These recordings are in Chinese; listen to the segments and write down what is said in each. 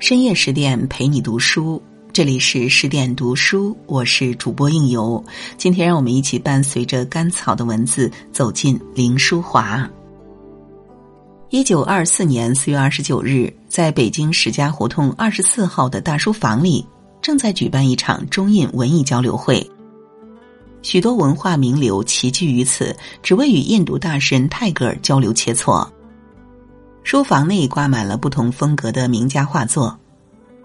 深夜十点陪你读书，这里是十点读书，我是主播应由。今天让我们一起伴随着甘草的文字走进林淑华。一九二四年四月二十九日，在北京史家胡同二十四号的大书房里，正在举办一场中印文艺交流会，许多文化名流齐聚于此，只为与印度大诗人泰戈尔交流切磋。书房内挂满了不同风格的名家画作，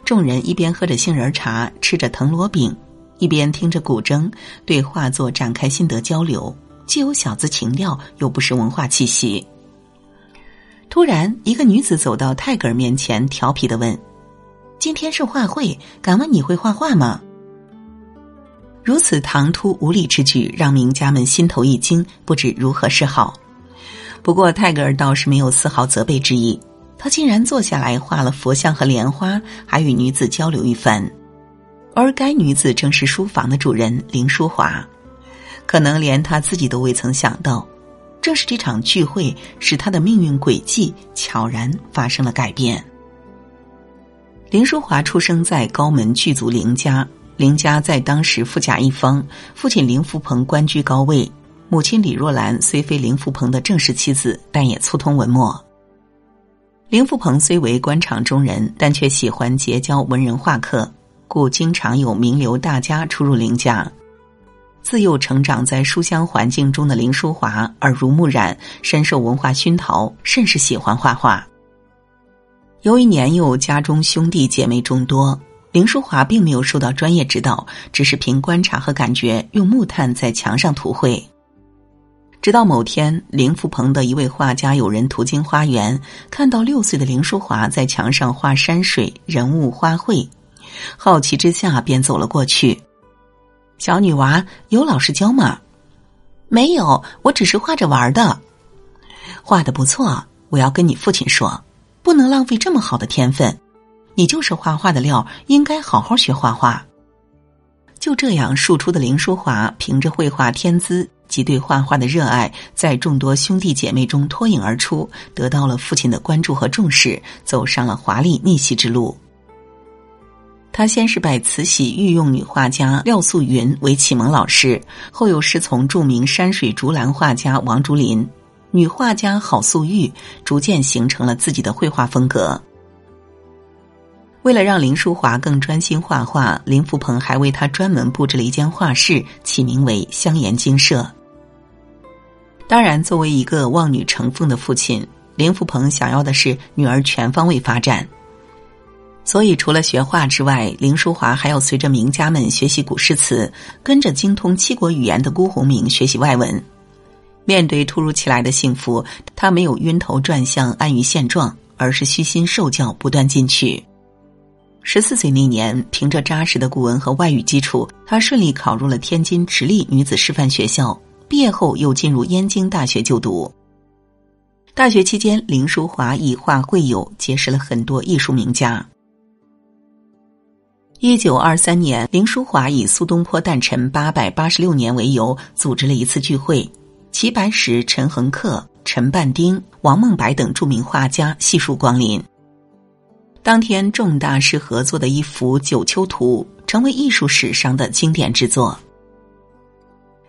众人一边喝着杏仁茶，吃着藤萝饼，一边听着古筝，对画作展开心得交流，既有小资情调，又不失文化气息。突然，一个女子走到泰戈尔面前，调皮的问：“今天是画会，敢问你会画画吗？”如此唐突无礼之举，让名家们心头一惊，不知如何是好。不过泰戈尔倒是没有丝毫责备之意，他竟然坐下来画了佛像和莲花，还与女子交流一番。而该女子正是书房的主人林淑华，可能连他自己都未曾想到，正是这场聚会使他的命运轨迹悄然发生了改变。林淑华出生在高门巨族林家，林家在当时富甲一方，父亲林福鹏官居高位。母亲李若兰虽非林福鹏的正式妻子，但也粗通文墨。林福鹏虽为官场中人，但却喜欢结交文人画客，故经常有名流大家出入林家。自幼成长在书香环境中的林淑华耳濡目染，深受文化熏陶，甚是喜欢画画。由于年幼，家中兄弟姐妹众多，林淑华并没有受到专业指导，只是凭观察和感觉，用木炭在墙上涂绘。直到某天，林福鹏的一位画家友人途经花园，看到六岁的林淑华在墙上画山水、人物、花卉，好奇之下便走了过去。小女娃有老师教吗？没有，我只是画着玩的。画的不错，我要跟你父亲说，不能浪费这么好的天分。你就是画画的料，应该好好学画画。就这样，庶出的林淑华凭着绘画天资。及对画画的热爱，在众多兄弟姐妹中脱颖而出，得到了父亲的关注和重视，走上了华丽逆袭之路。他先是拜慈禧御用女画家廖素云为启蒙老师，后又师从著名山水竹篮画家王竹林、女画家郝素玉，逐渐形成了自己的绘画风格。为了让林淑华更专心画画，林福鹏还为她专门布置了一间画室，起名为香颜精舍。当然，作为一个望女成凤的父亲，林福鹏想要的是女儿全方位发展。所以，除了学画之外，林淑华还要随着名家们学习古诗词，跟着精通七国语言的辜鸿铭学习外文。面对突如其来的幸福，他没有晕头转向、安于现状，而是虚心受教，不断进取。十四岁那年，凭着扎实的古文和外语基础，他顺利考入了天津直隶女子师范学校。毕业后又进入燕京大学就读。大学期间，林淑华以画会友，结识了很多艺术名家。一九二三年，林淑华以苏东坡诞辰八百八十六年为由，组织了一次聚会。齐白石、陈恒恪、陈半丁、王孟白等著名画家悉数光临。当天，众大师合作的一幅《九丘图》成为艺术史上的经典之作。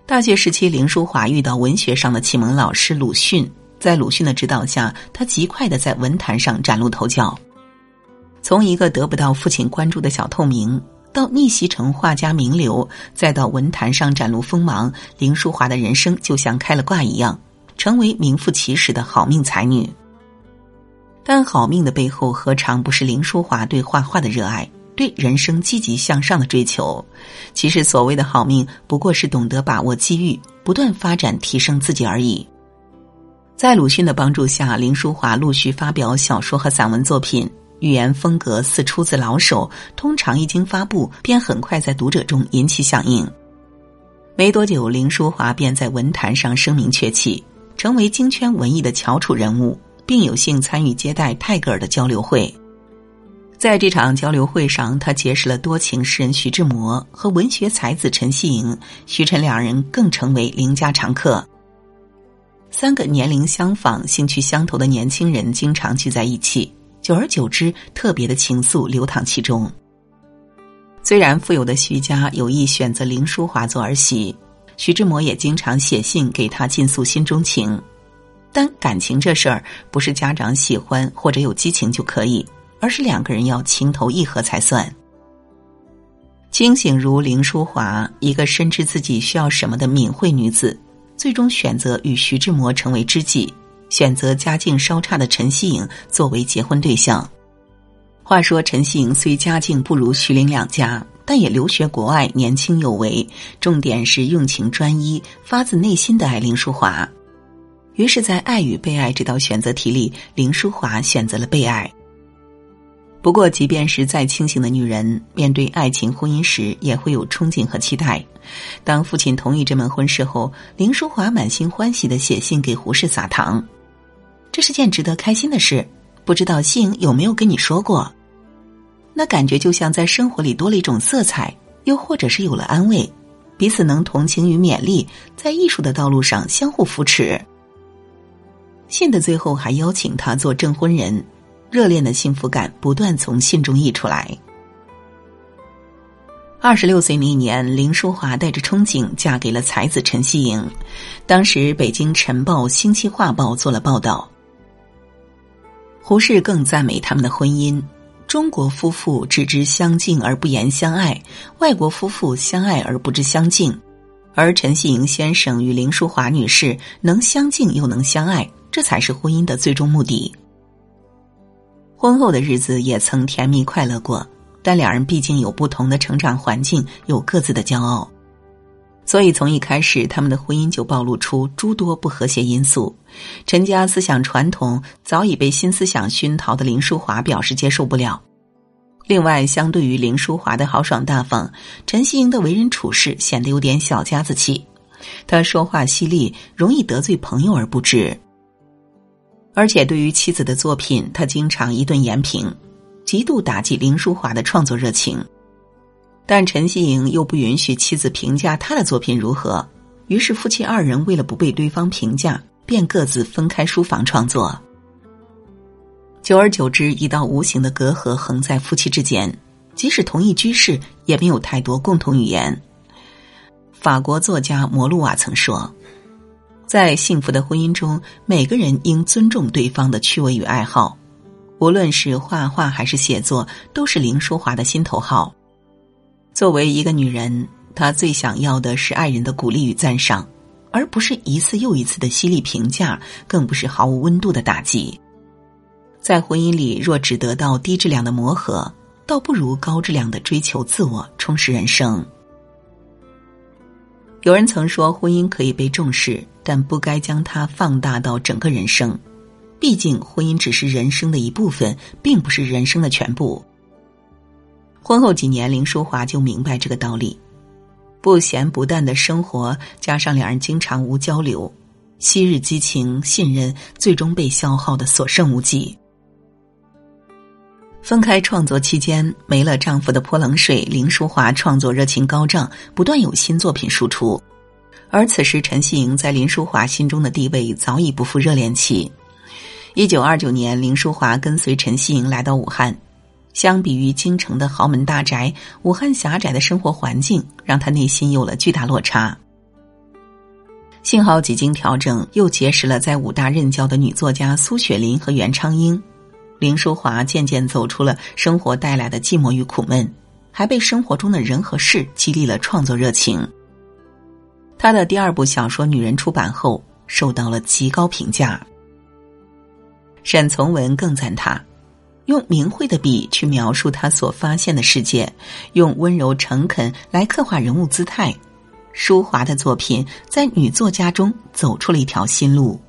大学时期，林淑华遇到文学上的启蒙老师鲁迅，在鲁迅的指导下，他极快的在文坛上崭露头角。从一个得不到父亲关注的小透明，到逆袭成画家名流，再到文坛上展露锋芒，林淑华的人生就像开了挂一样，成为名副其实的好命才女。但好命的背后，何尝不是林淑华对画画的热爱？对人生积极向上的追求，其实所谓的好命，不过是懂得把握机遇，不断发展提升自己而已。在鲁迅的帮助下，林淑华陆续发表小说和散文作品，语言风格似出自老手，通常一经发布，便很快在读者中引起响应。没多久，林淑华便在文坛上声名鹊起，成为京圈文艺的翘楚人物，并有幸参与接待泰戈尔的交流会。在这场交流会上，他结识了多情诗人徐志摩和文学才子陈希莹，徐陈两人更成为邻家常客。三个年龄相仿、兴趣相投的年轻人经常聚在一起，久而久之，特别的情愫流淌其中。虽然富有的徐家有意选择林淑华做儿媳，徐志摩也经常写信给她尽诉心中情，但感情这事儿不是家长喜欢或者有激情就可以，而是两个人要情投意合才算。清醒如林淑华，一个深知自己需要什么的敏慧女子，最终选择与徐志摩成为知己，选择家境稍差的陈希颖作为结婚对象。话说陈希颖虽家境不如徐林两家，但也留学国外，年轻有为，重点是用情专一，发自内心的爱林淑华。于是，在爱与被爱这道选择题里，林淑华选择了被爱。不过，即便是再清醒的女人，面对爱情婚姻时，也会有憧憬和期待。当父亲同意这门婚事后，林淑华满心欢喜的写信给胡适撒糖，这是件值得开心的事。不知道信有没有跟你说过？那感觉就像在生活里多了一种色彩，又或者是有了安慰，彼此能同情与勉励，在艺术的道路上相互扶持。信的最后还邀请他做证婚人。热恋的幸福感不断从信中溢出来。二十六岁那年，林淑华带着憧憬嫁给了才子陈希莹。当时，北京晨报、星期画报做了报道。胡适更赞美他们的婚姻：中国夫妇只知相敬而不言相爱，外国夫妇相爱而不知相敬。而陈希莹先生与林淑华女士能相敬又能相爱，这才是婚姻的最终目的。婚后的日子也曾甜蜜快乐过，但两人毕竟有不同的成长环境，有各自的骄傲，所以从一开始，他们的婚姻就暴露出诸多不和谐因素。陈家思想传统早已被新思想熏陶的林淑华表示接受不了。另外，相对于林淑华的豪爽大方，陈希莹的为人处事显得有点小家子气，他说话犀利，容易得罪朋友而不知。而且对于妻子的作品，他经常一顿严评，极度打击林淑华的创作热情。但陈希莹又不允许妻子评价他的作品如何，于是夫妻二人为了不被对方评价，便各自分开书房创作。久而久之，一道无形的隔阂横在夫妻之间，即使同一居室，也没有太多共同语言。法国作家摩路瓦曾说。在幸福的婚姻中，每个人应尊重对方的趣味与爱好，无论是画画还是写作，都是林淑华的心头好。作为一个女人，她最想要的是爱人的鼓励与赞赏，而不是一次又一次的犀利评价，更不是毫无温度的打击。在婚姻里，若只得到低质量的磨合，倒不如高质量的追求自我，充实人生。有人曾说，婚姻可以被重视，但不该将它放大到整个人生。毕竟，婚姻只是人生的一部分，并不是人生的全部。婚后几年，林淑华就明白这个道理。不咸不淡的生活，加上两人经常无交流，昔日激情、信任，最终被消耗的所剩无几。分开创作期间，没了丈夫的泼冷水，林淑华创作热情高涨，不断有新作品输出。而此时，陈希莹在林淑华心中的地位早已不复热恋期。一九二九年，林淑华跟随陈希莹来到武汉。相比于京城的豪门大宅，武汉狭窄的生活环境让她内心有了巨大落差。幸好几经调整，又结识了在武大任教的女作家苏雪林和袁昌英。林淑华渐渐走出了生活带来的寂寞与苦闷，还被生活中的人和事激励了创作热情。他的第二部小说《女人》出版后，受到了极高评价。沈从文更赞他，用明慧的笔去描述他所发现的世界，用温柔诚恳来刻画人物姿态。舒华的作品在女作家中走出了一条新路。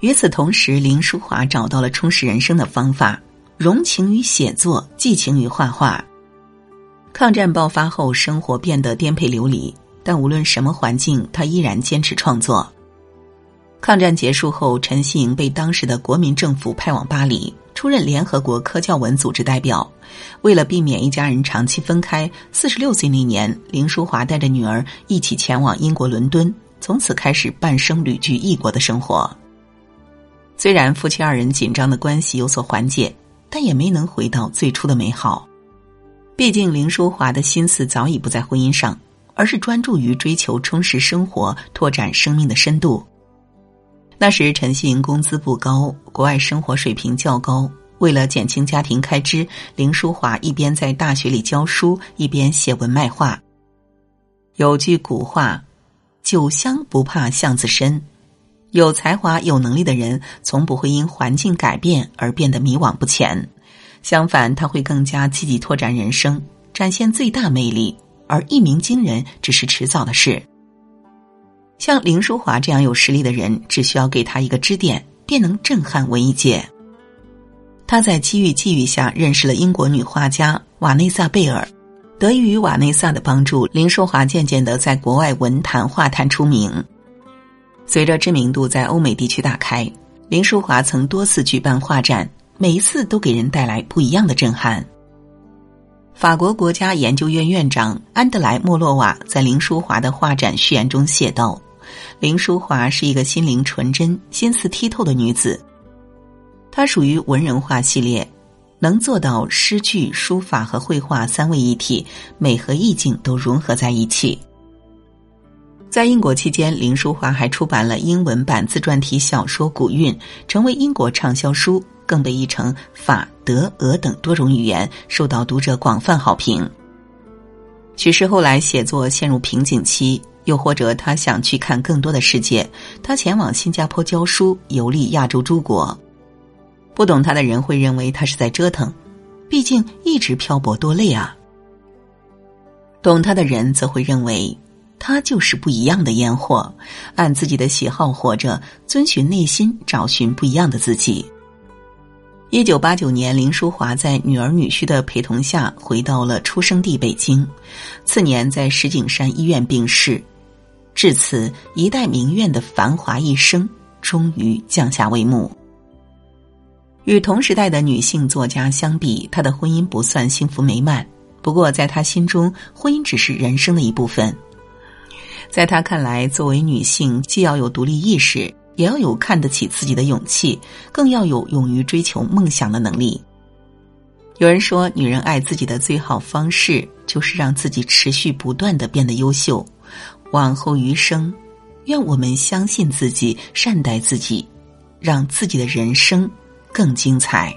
与此同时，林淑华找到了充实人生的方法，融情于写作，寄情于画画。抗战爆发后，生活变得颠沛流离，但无论什么环境，他依然坚持创作。抗战结束后，陈希莹被当时的国民政府派往巴黎，出任联合国科教文组织代表。为了避免一家人长期分开，四十六岁那年，林淑华带着女儿一起前往英国伦敦，从此开始半生旅居异国的生活。虽然夫妻二人紧张的关系有所缓解，但也没能回到最初的美好。毕竟林淑华的心思早已不在婚姻上，而是专注于追求充实生活、拓展生命的深度。那时陈信工资不高，国外生活水平较高。为了减轻家庭开支，林淑华一边在大学里教书，一边写文卖画。有句古话：“酒香不怕巷子深。”有才华、有能力的人，从不会因环境改变而变得迷惘不前。相反，他会更加积极拓展人生，展现最大魅力。而一鸣惊人只是迟早的事。像林淑华这样有实力的人，只需要给他一个支点，便能震撼文艺界。他在机遇际遇下认识了英国女画家瓦内萨·贝尔，得益于瓦内萨的帮助，林淑华渐渐的在国外文坛画坛出名。随着知名度在欧美地区打开，林淑华曾多次举办画展，每一次都给人带来不一样的震撼。法国国家研究院院长安德莱·莫洛瓦在林淑华的画展序言中写道：“林淑华是一个心灵纯真、心思剔透的女子。她属于文人画系列，能做到诗句、书法和绘画三位一体，美和意境都融合在一起。”在英国期间，林淑华还出版了英文版自传体小说《古韵》，成为英国畅销书，更被译成法、德、俄等多种语言，受到读者广泛好评。许是后来写作陷入瓶颈期，又或者他想去看更多的世界，他前往新加坡教书，游历亚洲诸国。不懂他的人会认为他是在折腾，毕竟一直漂泊多累啊。懂他的人则会认为。他就是不一样的烟火，按自己的喜好活着，遵循内心，找寻不一样的自己。一九八九年，林淑华在女儿女婿的陪同下回到了出生地北京，次年在石景山医院病逝。至此，一代名媛的繁华一生终于降下帷幕。与同时代的女性作家相比，她的婚姻不算幸福美满，不过在她心中，婚姻只是人生的一部分。在他看来，作为女性，既要有独立意识，也要有看得起自己的勇气，更要有勇于追求梦想的能力。有人说，女人爱自己的最好方式，就是让自己持续不断的变得优秀。往后余生，愿我们相信自己，善待自己，让自己的人生更精彩。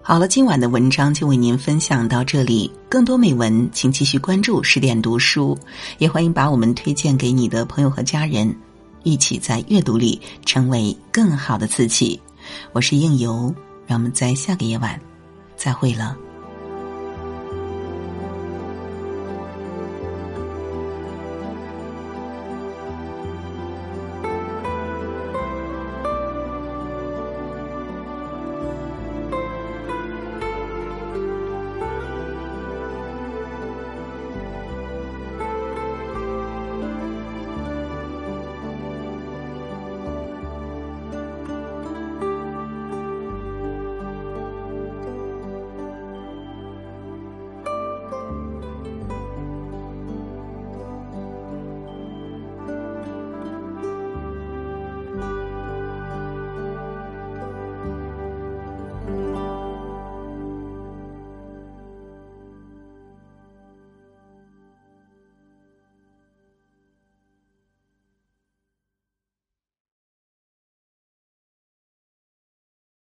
好了，今晚的文章就为您分享到这里。更多美文，请继续关注十点读书，也欢迎把我们推荐给你的朋友和家人，一起在阅读里成为更好的自己。我是应由，让我们在下个夜晚再会了。